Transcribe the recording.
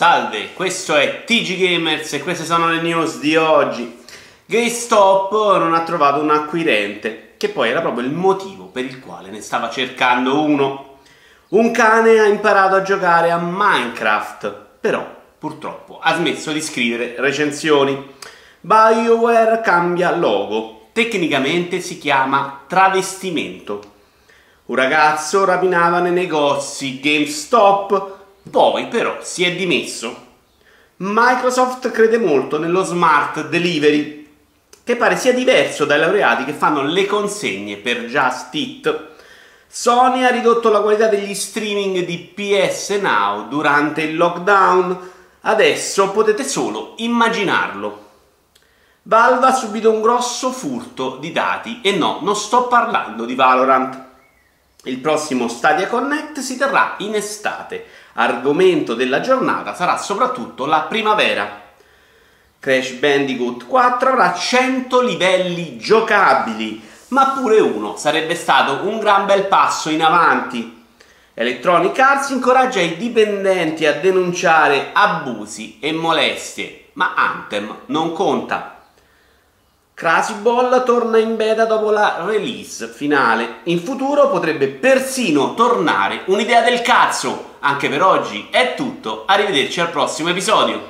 Salve, questo è TG Gamers e queste sono le news di oggi. GameStop non ha trovato un acquirente, che poi era proprio il motivo per il quale ne stava cercando uno. Un cane ha imparato a giocare a Minecraft, però purtroppo ha smesso di scrivere recensioni. BioWare cambia logo, tecnicamente si chiama travestimento. Un ragazzo rapinava nei negozi GameStop poi però si è dimesso. Microsoft crede molto nello smart delivery, che pare sia diverso dai laureati che fanno le consegne per Just Eat. Sony ha ridotto la qualità degli streaming di PS Now durante il lockdown. Adesso potete solo immaginarlo. Valve ha subito un grosso furto di dati e no, non sto parlando di Valorant. Il prossimo Stadia Connect si terrà in estate. Argomento della giornata sarà soprattutto la primavera. Crash Bandicoot 4 avrà 100 livelli giocabili, ma pure uno sarebbe stato un gran bel passo in avanti. Electronic Arts incoraggia i dipendenti a denunciare abusi e molestie, ma Anthem non conta. Crazy Ball torna in beta dopo la release finale. In futuro potrebbe persino tornare un'idea del cazzo. Anche per oggi è tutto, arrivederci al prossimo episodio.